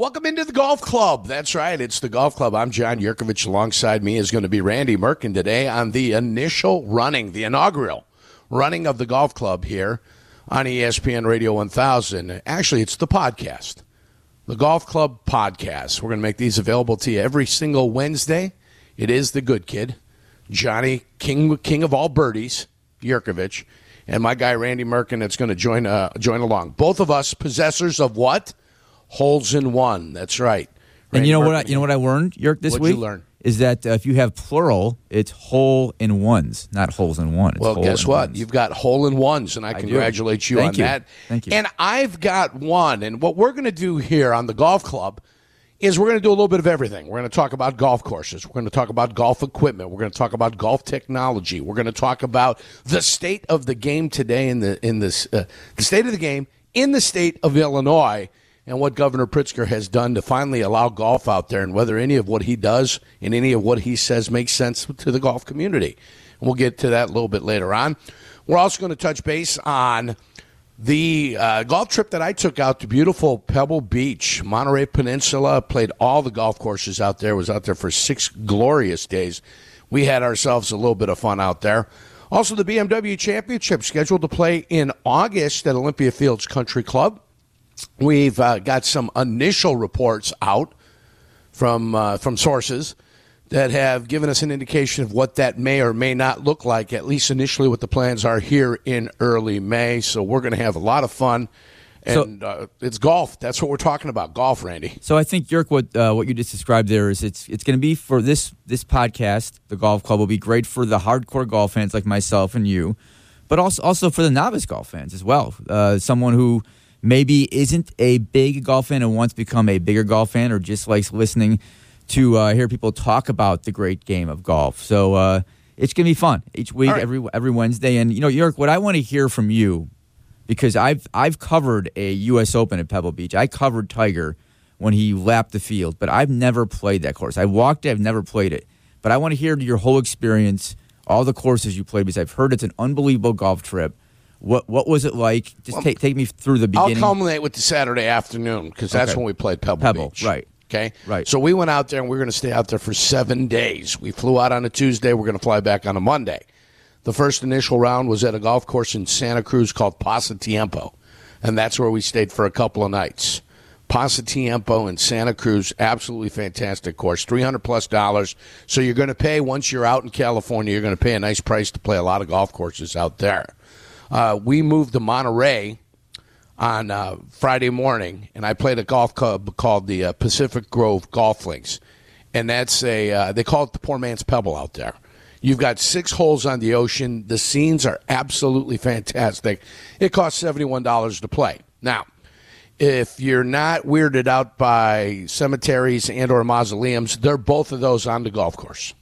Welcome into the golf club. That's right. It's the golf club. I'm John Jurkovic. Alongside me is going to be Randy Merkin today on the initial running, the inaugural running of the golf club here on ESPN Radio 1000. Actually, it's the podcast, the golf club podcast. We're going to make these available to you every single Wednesday. It is the good kid, Johnny King, King of all birdies, Jurkovic, and my guy Randy Merkin that's going to join uh, join along. Both of us possessors of what? Holes in one. That's right. and you know what? I, you know what I learned, Yerk, this What'd week you learn? is that uh, if you have plural, it's hole in ones, not holes in one. It's Well, guess what? ones. You've got hole in ones, and I, do. congratulate you Thank on you. that. Thank you. And I've got one. And what we're going to do here on the golf club is we're going to do a little bit of everything. We're going to talk about golf courses. We're going to talk about golf equipment. We're going to talk about golf technology. We're going to talk about the state of the game today in the in this uh, the state of the game in the state of Illinois and what Governor Pritzker has done to finally allow golf out there and whether any of what he does and any of what he says makes sense to the golf community. And we'll get to that a little bit later on. We're also going to touch base on the uh, golf trip that I took out to beautiful Pebble Beach, Monterey Peninsula, played all the golf courses out there, was out there for six glorious days. We had ourselves a little bit of fun out there. Also, the BMW Championship scheduled to play in August at Olympia Fields Country Club. We've uh, got some initial reports out from uh, from sources that have given us an indication of what that may or may not look like. At least initially, what the plans are here in early May. So we're going to have a lot of fun, So- and uh, it's golf. That's what we're talking about, golf, Randy. So I think Yerk, what uh, what you just described there is it's it's going to be for this this podcast. The golf club will be great for the hardcore golf fans like myself and you, but also also for the novice golf fans as well. Uh, someone who maybe isn't a big golf fan and wants to become a bigger golf fan, or just likes listening to uh, hear people talk about the great game of golf. So uh, it's going to be fun each week, right. every every Wednesday. And you know, York, what I want to hear from you because I've I've covered a U.S. Open at Pebble Beach. I covered Tiger when he lapped the field, but I've never played that course. I walked it, I've never played it. But I want to hear your whole experience, all the courses you played, because I've heard it's an unbelievable golf trip. What what was it like? Just take take me through the beginning. I'll culminate with the Saturday afternoon because that's Okay. when we played Pebble, Pebble, Beach. right. Okay. Right. So we went out there and we are going to stay out there for seven days. We flew out on a Tuesday. We're going to fly back on a Monday. The first initial round was at a golf course in Santa Cruz called Pasatiempo, and that's where we stayed for a couple of nights. Pasatiempo in Santa Cruz, absolutely fantastic course, three hundred plus dollars. So you're going to pay once you're out in California. You're going to pay a nice price to play a lot of golf courses out there. Uh, we moved to Monterey on uh, Friday morning, and I played a golf club called the uh, Pacific Grove Golf Links, and that's a uh, they call it the poor man's pebble out there. You've got six holes on the ocean. The scenes are absolutely fantastic. It costs seventy one dollars to play. Now, if you're not weirded out by cemeteries and or mausoleums, they're both of those on the golf course.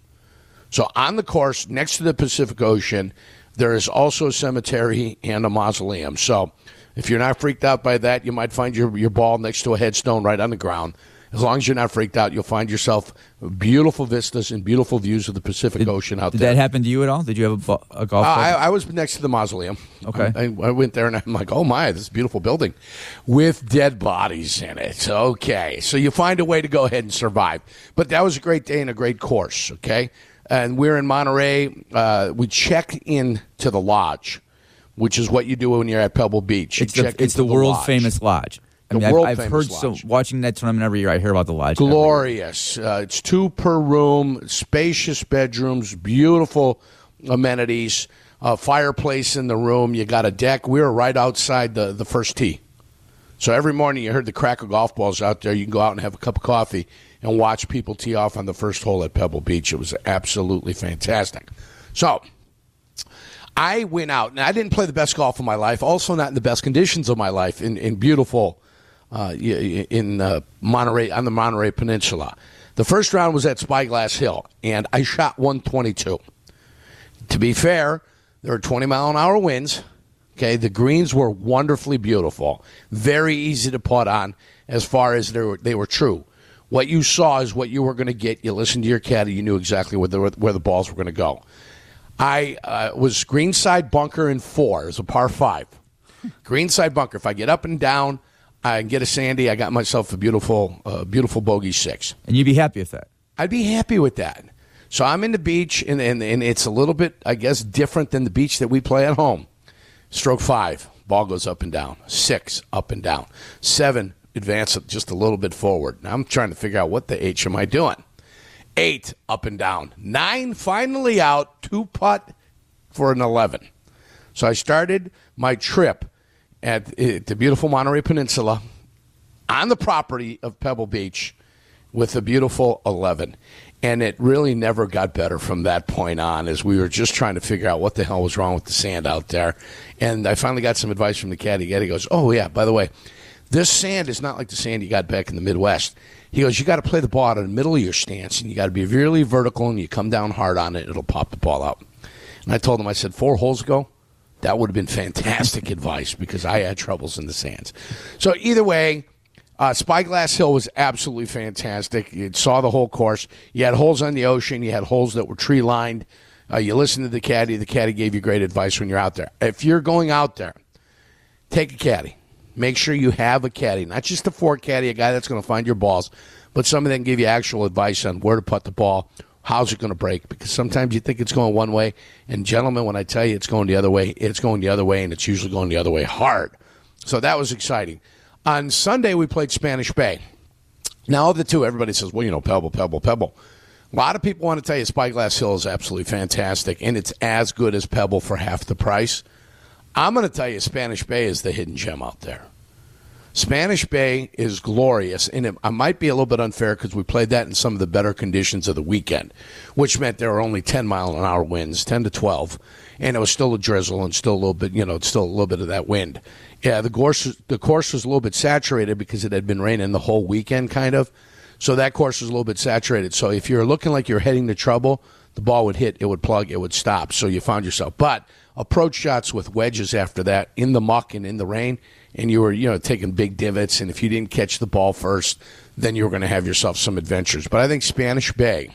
So on the course next to the Pacific Ocean, there is also a cemetery and a mausoleum. So if you're not freaked out by that, you might find your, your ball next to a headstone right on the ground. As long as you're not freaked out, you'll find yourself beautiful vistas and beautiful views of the Pacific Ocean out Did there. Did that happen to you at all? Did you have a, a golf Uh. I, I was next to the mausoleum. Okay. I, I went there and I'm like, oh my, this beautiful building with dead bodies in it. Okay. So you find a way to go ahead and survive. But that was a great day and a great course. Okay. And we're in Monterey. Uh, we check in to the lodge, which is what you do when you're at Pebble Beach. You it's the, it's into the world lodge. famous lodge. I The mean, I've- world I've, famous heard so lodge. watching that tournament every year. I hear about the lodge. glorious. Uh, it's two per room, spacious bedrooms, beautiful amenities, a fireplace in the room. You got a deck. We were right outside the, the first tee. So every morning you heard the crack of golf balls out there. You can go out and have a cup of coffee and watch people tee off on the first hole at Pebble Beach. It was absolutely fantastic. So I went out and I didn't play the best golf of my life, also not in the best conditions of my life in, in beautiful uh, in uh, Monterey on the Monterey Peninsula. The first round was at Spyglass Hill, and I shot 122. To be fair, there were 20 mile an hour winds. Okay, the greens were wonderfully beautiful, very easy to putt on as far as they were, they were true. What you saw is what you were going to get. You listened to your caddy, you knew exactly where the, where the balls were going to go. I uh, was greenside bunker in four. It was a par five. Greenside bunker. If I get up and down, I get a sandy. I got myself a beautiful, uh, beautiful bogey six. And you'd be happy with that. I'd be happy with that. So I'm in the beach, and, and, and it's a little bit, I guess, different than the beach that we play at home. Stroke five, ball goes up and down. Six, up and down. Seven, advance it just a little bit forward. Now I'm trying to figure out what the H am I doing. Eight, up and down. Nine, finally out. Two putt for an 11. So I started my trip at, at the beautiful Monterey Peninsula on the property of Pebble Beach with a beautiful 11. And it really never got better from that point on as we were just trying to figure out what the hell was wrong with the sand out there. And I finally got some advice from the caddy. Caddy goes, Oh, yeah, by the way, this sand is not like the sand you got back in the Midwest. He goes, You got to play the ball out in the middle of your stance, and you got to be really vertical, and you come down hard on it, it'll pop the ball out. And I told him, I said, Four holes ago, that would have been fantastic advice because I had troubles in the sands. So either way, uh, Spyglass Hill was absolutely fantastic. You saw the whole course. You had holes on the ocean. You had holes that were tree lined. Uh, you listened to the caddy. The caddy gave you great advice when you're out there. If you're going out there, take a caddy. Make sure you have a caddy, not just a fore caddy, a guy that's going to find your balls, but somebody that can give you actual advice on where to put the ball, how's it going to break. Because sometimes you think it's going one way, and gentlemen, when I tell you it's going the other way, it's going the other way, and it's usually going the other way hard. So that was exciting. On Sunday, we played Spanish Bay. Now, of the two, everybody says, well, you know, Pebble, Pebble, Pebble. A lot of people want to tell you Spyglass Hill is absolutely fantastic, and it's as good as Pebble for half the price. I'm going to tell you, Spanish Bay is the hidden gem out there. Spanish Bay is glorious, and it, it might be a little bit unfair because we played that in some of the better conditions of the weekend, which meant there were only 10 mile an hour winds, 10 to 12, and it was still a drizzle and still a little bit, you know, still a little bit of that wind. Yeah, the course the course was a little bit saturated because it had been raining the whole weekend, kind of. So that course was a little bit saturated. So if you're looking like you're heading to trouble, the ball would hit, it would plug, it would stop. So you found yourself. But approach shots with wedges after that in the muck and in the rain, and you were you know taking big divots. And if you didn't catch the ball first, then you were going to have yourself some adventures. But I think Spanish Bay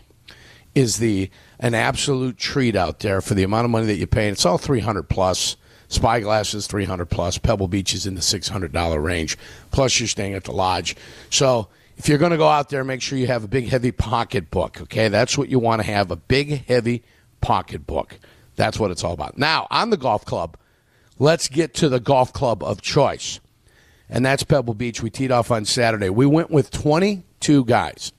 is the an absolute treat out there for the amount of money that you pay. And it's all three hundred plus. Spyglass is 300 plus. Pebble Beach is in the $600 range. Plus, you're staying at the lodge. So, if you're going to go out there, make sure you have a big, heavy pocketbook. Okay, that's what you want to have a big, heavy pocketbook. That's what it's all about. Now, on the golf club, let's get to the golf club of choice, and that's Pebble Beach. We teed off on Saturday. We went with 22 guys.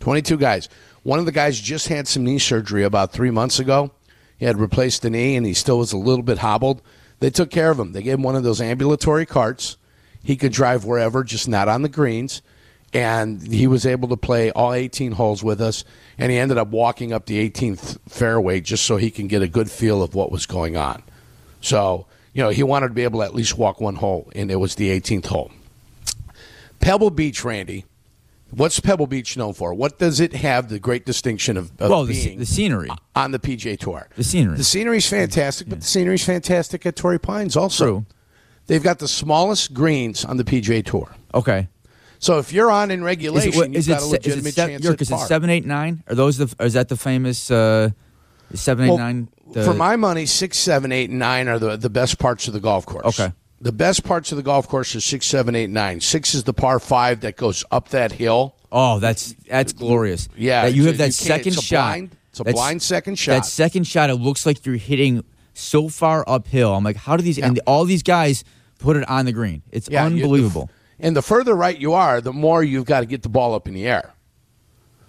22 guys. One of the guys just had some knee surgery about three months ago. He had replaced the knee, and he still was a little bit hobbled. They took care of him. They gave him one of those ambulatory carts. He could drive wherever, just not on the greens. And he was able to play all 18 holes with us. And he ended up walking up the 18th fairway just so he can get a good feel of what was going on. So, you know, he wanted to be able to at least walk one hole, and it was the 18th hole. Pebble Beach, Randy. What's Pebble Beach known for? What does it have the great distinction of, of well, the, the scenery. on the PGA Tour? The scenery. The scenery's fantastic, but the scenery's fantastic at Torrey Pines also. True. They've got the smallest greens on the PGA Tour. Okay. So if you're on in Is regulation, it, what- you've is got it, a legitimate is it, chance York, at is it seven, eight, nine? Are those the? Is that the famous uh, seven, eight, Well, nine? the- For my money, six, seven, eight, and nine are the, the best parts of the golf course. Okay. The best parts of the golf course is six, seven, eight, nine. Six is the par five that goes up that hill. oh, that's that's glorious. Yeah, that you have that can't- second it's shot. blind- it's a That's- blind second shot. That second shot, it looks like you're hitting so far uphill. I'm like, how do these? And all these guys put it on the green. It's Yeah, you- unbelievable. And the further right you are, the more you've got to get the ball up in the air.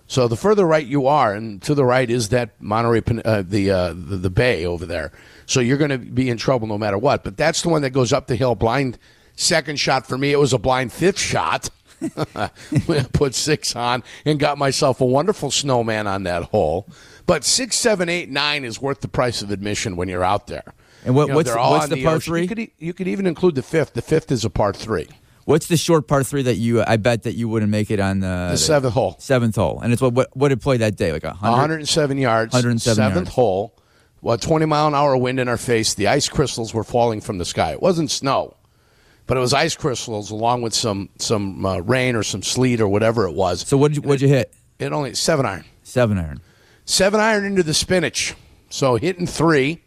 So the further right you are, and to the right is that Monterey, uh, the, uh, the the bay over there. So you're going to be in trouble no matter what. But that's the one that goes up the hill. Blind second shot for me. It was a blind fifth shot. Put six on and got myself a wonderful snowman on that hole. But six, seven, eight, nine is worth the price of admission when you're out there. And what- what's- they're all what's on the par three? You could, you could even include the fifth. The fifth is a par three. What's the short par three that you? I bet that you wouldn't make it on the, The seventh hole. Seventh hole, and it's what what what did play that day? Like a hundred. 107 yards, 107 seventh yards. hole. Well, 20 mile an hour wind in our face. The ice crystals were falling from the sky. It wasn't snow, but it was ice crystals along with some some uh, rain or some sleet or whatever it was. So what did you, what'd you hit? It only seven iron, Seven iron. seven iron into the spinach. So hitting three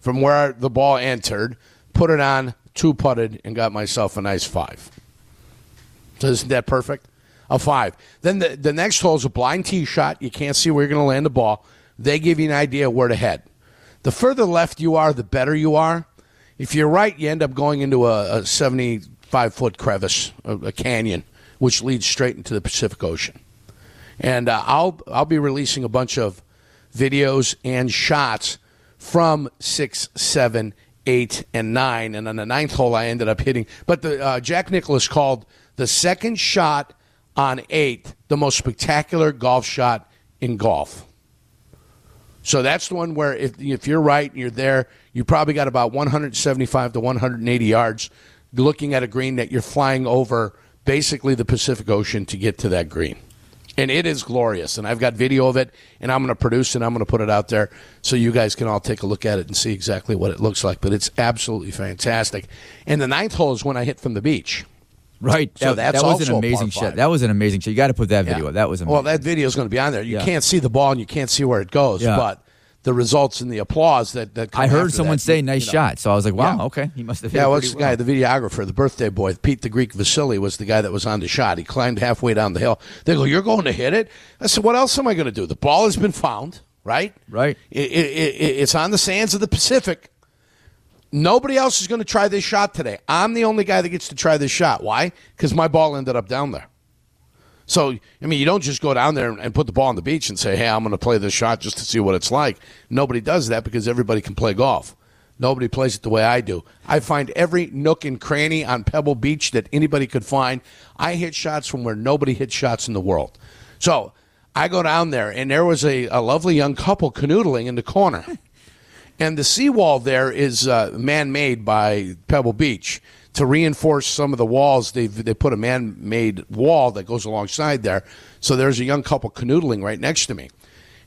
from where the ball entered, put it on, two putted, and got myself a nice five. So isn't that perfect? A five. Then the, the next hole is a blind tee shot. You can't see where you're going to land the ball. They give you an idea where to head. The further left you are, the better you are. If you're right, you end up going into a, a 75 foot crevice, a, a, canyon, which leads straight into the Pacific Ocean. And uh, I'll I'll be releasing a bunch of videos and shots from six, seven, eight, and nine. And on the ninth hole, I ended up hitting. But the uh, Jack Nicklaus called the second shot on eight the most spectacular golf shot in golf. So that's the one where if, if you're right and you're there, you probably got about 175 to 180 yards looking at a green that you're flying over basically the Pacific Ocean to get to that green. And it is glorious. And I've got video of it, and I'm going to produce it. I'm going to put it out there so you guys can all take a look at it and see exactly what it looks like. But it's absolutely fantastic. And the ninth hole is when I hit from the beach. Right. So that, that was an amazing shot. That was an amazing shot. You got to put that video. Yeah. up. That was amazing. Well, that video is going to be on there. You Yeah. can't see the ball and you can't see where it goes, Yeah. but the results and the applause that, that come I heard someone that, say you nice know. shot, so I was like, wow, Yeah. okay, he must have. Yeah, what's the guy, the videographer, the birthday boy, Pete the Greek Vasily was the guy that was on the shot. He climbed halfway down the hill. They go, "You're going to hit it?" I said, "What else am I going to do? The ball has been found, right? Right. It, it, it, it's on the sands of the Pacific. Nobody else is going to try this shot today. I'm the only guy that gets to try this shot. Why? Because my ball ended up down there. So, I mean, you don't just go down there and put the ball on the beach and say, hey, I'm going to play this shot just to see what it's like. Nobody does that because everybody can play golf. Nobody plays it the way I do. I find every nook and cranny on Pebble Beach that anybody could find. I hit shots from where nobody hits shots in the world. So I go down there, and there was a, a lovely young couple canoodling in the corner. And the seawall there is uh, man made by Pebble Beach. To reinforce some of the walls, they they put a man made wall that goes alongside there. So there's a young couple canoodling right next to me.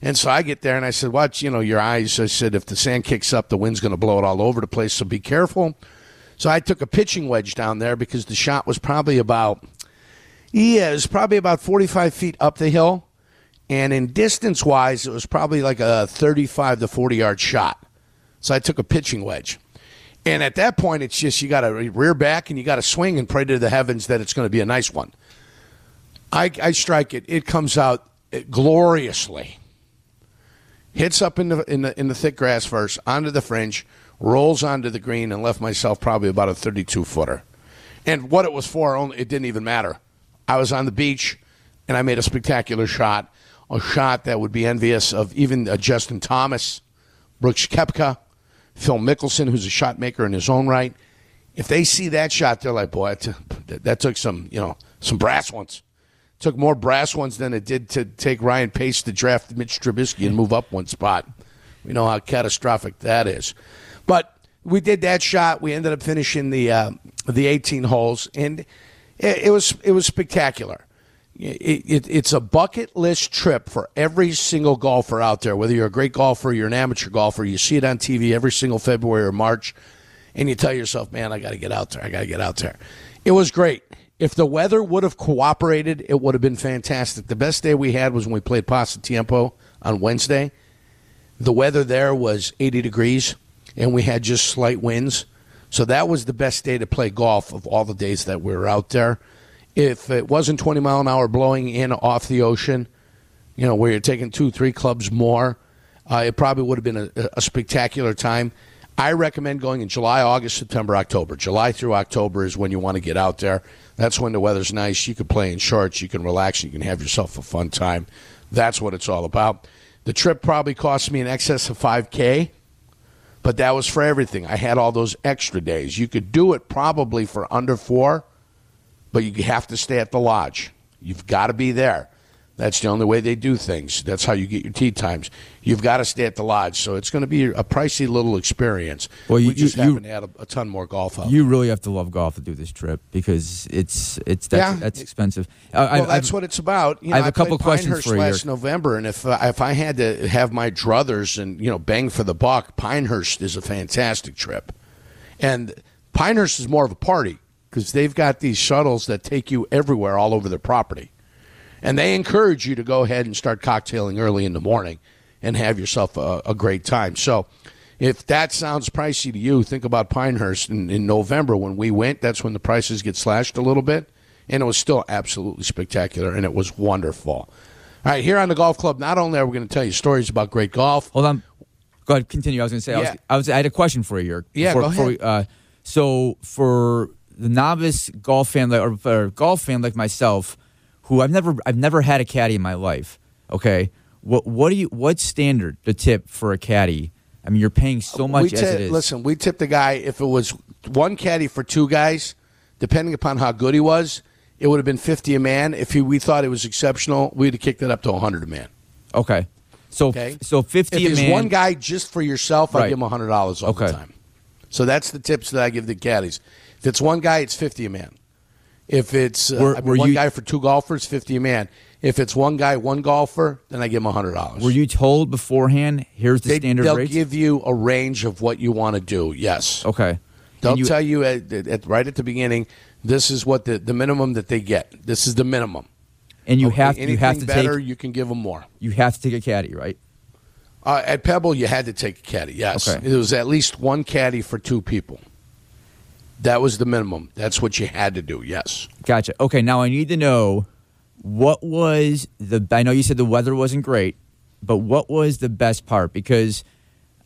And so I get there and I said, Watch, you know, your eyes. I said, if the sand kicks up, the wind's going to blow it all over the place, so be careful. So I took a pitching wedge down there because the shot was probably about, yeah, it was probably about 45 feet up the hill. And in distance wise, it was probably like a 35 to 40 yard shot. So I took a pitching wedge. And at that point, it's just you got to rear back and you got to swing and pray to the heavens that it's going to be a nice one. I, I strike it. It comes out gloriously. Hits up in the, in the in the thick grass first, onto the fringe, rolls onto the green, and left myself probably about a 32 footer. And what it was for, only it didn't even matter. I was on the beach, and I made a spectacular shot, a shot that would be envious of even uh, Justin Thomas, Brooks Koepka, Phil Mickelson, who's a shot maker in his own right. If they see that shot, they're like, "Boy, that, took some, you know, some brass ones. Took more brass ones than it did to take Ryan Pace to draft Mitch Trubisky and move up one spot. We know how catastrophic that is. But we did that shot. We ended up finishing the uh, the 18 holes, and it, it was it was spectacular. It, it, it's a bucket list trip for every single golfer out there. Whether you're a great golfer, you're an amateur golfer, you see it on TV every single February or March, and you tell yourself, "Man, I got to get out there. I got to get out there." It was great. If the weather would have cooperated, it would have been fantastic. The best day we had was when we played Pasatiempo on Wednesday. The weather there was 80 degrees, and we had just slight winds. So that was the best day to play golf of all the days that we were out there. If it wasn't 20 mile an hour blowing in off the ocean, you know, where you're taking two, three clubs more, uh, it probably would have been a, a spectacular time. I recommend going in July, August, September, October. July through October is when you want to get out there. That's when the weather's nice. You can play in shorts, you can relax, you can have yourself a fun time. That's what it's all about. The trip probably cost me in excess of 5K, but that was for everything. I had all those extra days. You could do it probably for under four, but you have to stay at the lodge. You've got to be there. That's the only way they do things. That's how you get your tee times. You've got to stay at the lodge, so it's going to be a pricey little experience. Well, you- we just you- happen to add a, a ton more golf up. You really have to love golf to do this trip because it's it's that's, Yeah. that's expensive. I, well, I, that's what it's about. You know, I have a couple questions Pinehurst for you. last November, and if uh, if I had to have my druthers and you know bang for the buck, Pinehurst is a fantastic trip, and Pinehurst is more of a party because they've got these shuttles that take you everywhere all over their property, and they encourage you to go ahead and start cocktailing early in the morning and have yourself a, a great time. So. If that sounds pricey to you, think about Pinehurst in, in November when we went. That's when the prices get slashed a little bit and it was still absolutely spectacular, and it was wonderful. All right, here on the golf club, not only are we going to tell you stories about great golf, Hold on. Go ahead, continue. I was going to say, I, was, I was, I had a question for you. Yeah, before, go ahead. we, uh, so for the novice golf fan, like, or, or golf fan like myself, who I've never, I've never had a caddy in my life. Okay, what, what do you, what standard the tip for a caddy? I mean, you're paying so much we as it is. Listen, we tipped the guy if it was one caddy for two guys, depending upon how good he was, it would have been fifty a man. If he, we thought it was exceptional, we'd have kicked it up to hundred a man. Okay, so Okay, so fifty If a it's man. one guy just for yourself, I give him hundred dollars all the time. So that's the tips that I give the caddies. If it's one guy, it's fifty a man. If it's uh, Were- I mean, were one you- guy for two golfers, fifty a man. If it's one guy, one golfer, then I give him hundred dollars. were you told beforehand? Here's the They, standard they'll rates. give you a range of what you want to do. Yes. okay, They'll you- tell you at, at, right at the beginning. This is what the, the minimum that they get. This is the minimum. and you Okay, have anything you have to better. take you can give them more. you have to take a caddy, right? Uh, at Pebble, you had to take a caddy. Yes, Okay. it was at least one caddy for two people. That was the minimum. That's what you had to do. Yes. Gotcha. Okay, now I need to know what was the. I know you said the weather wasn't great, but what was the best part? Because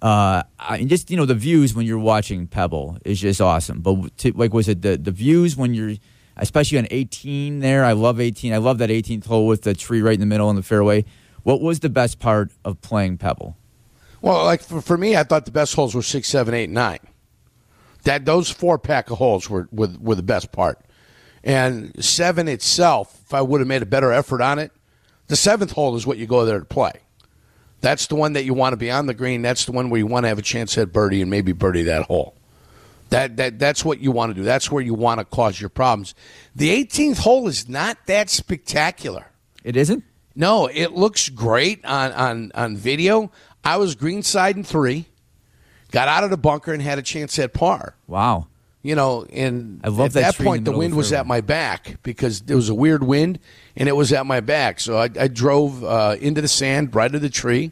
uh, I just you know the views when you're watching Pebble is just awesome. But to, like, was it the the views when you're, especially on 18 there? I love 18. I love that 18th hole with the tree right in the middle in the fairway. What was the best part of playing Pebble? Well, like for, for me, I thought the best holes were six, seven, eight, nine. That those four pack of holes were, were were the best part. And seven itself, if I would have made a better effort on it, the seventh hole is what you go there to play. That's the one that you want to be on the green. That's the one where you want to have a chance at birdie and maybe birdie that hole. That that that's what you want to do. That's where you want to cause your problems. The 18th hole is not that spectacular. It isn't. No, it looks great on, on, on video. I was greenside in three, got out of the bunker and had a chance at par. Wow. You know, and I love at that that, point the the wind was at my back because there was a weird wind and it was at my back. So I, I drove uh, into the sand right of the tree,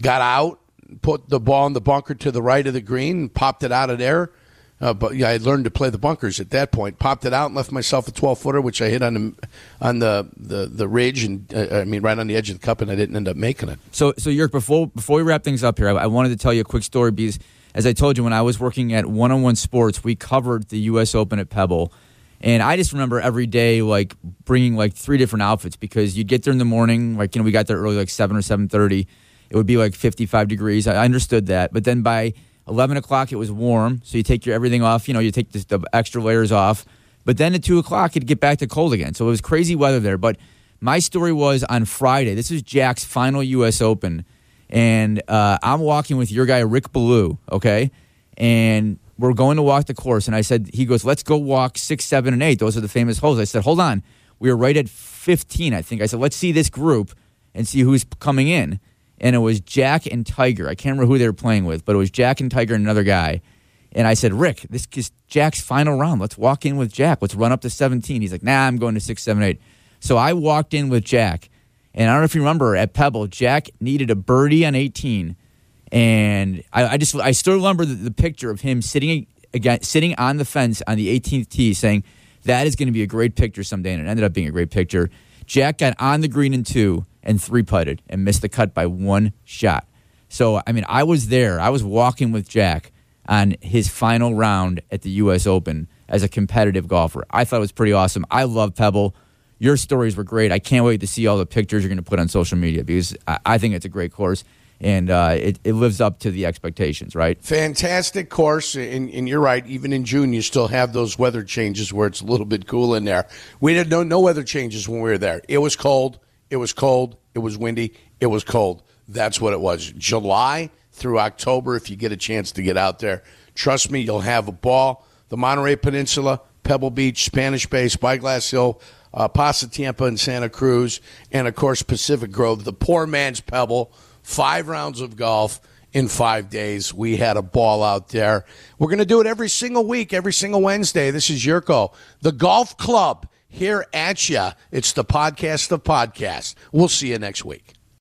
got out, put the ball in the bunker to the right of the green, and popped it out of there. Uh, but yeah, I learned to play the bunkers at that point. Popped it out and left myself a twelve footer, which I hit on the on the the, the ridge and uh, I mean right on the edge of the cup, and I didn't end up making it. So, so Yerk, before before we wrap things up here, I, I wanted to tell you a quick story because, as I told you, when I was working at One on One Sports, we covered the U.S. Open at Pebble, and I just remember every day like bringing like three different outfits because you'd get there in the morning, like you know we got there early, like seven or seven thirty. It would be like fifty five degrees. I understood that, but then by eleven o'clock it was warm, so you take your everything off. You know, you take the, the extra layers off. But then at two o'clock it'd get back to cold again. So it was crazy weather there, but. My story was on Friday. This is Jack's final U.S. Open, and uh, I'm walking with your guy Rick Ballou. Okay, and we're going to walk the course. And I said, he goes, "Let's go walk six, seven, and eight. Those are the famous holes." I said, "Hold on, we were right at 15, I think." I said, "Let's see this group and see who's coming in." And it was Jack and Tiger. I can't remember who they were playing with, but it was Jack and Tiger and another guy. And I said, Rick, this is Jack's final round. Let's walk in with Jack. Let's run up to 17. He's like, Nah, I'm going to six, seven, eight. So I walked in with Jack, and I don't know if you remember at Pebble, Jack needed a birdie on 18, and I, I just I still remember the, the picture of him sitting again sitting on the fence on the 18th tee, saying that is going to be a great picture someday, and it ended up being a great picture. Jack got on the green in two and three putted and missed the cut by one shot. So I mean, I was there. I was walking with Jack on his final round at the U.S. Open as a competitive golfer. I thought it was pretty awesome. I love Pebble. Your stories were great. I can't wait to see all the pictures you're going to put on social media because I, I think it's a great course and uh, it, it lives up to the expectations, right? Fantastic course, and, and you're right. Even in June, you still have those weather changes where it's a little bit cool in there. We didn't know no weather changes when we were there. It was cold. It was cold. It was windy. It was cold. That's what it was. July through October, if you get a chance to get out there, trust me, you'll have a ball. The Monterey Peninsula, Pebble Beach, Spanish Bay, Spyglass Hill, uh, Pasatiempo, and Santa Cruz, and of course Pacific Grove, the poor man's Pebble. Five rounds of golf in five days. We had a ball out there. We're going to do it every single week, every single Wednesday. This is Jurko, the golf club here at ya. It's the podcast of podcasts. We'll see you next week.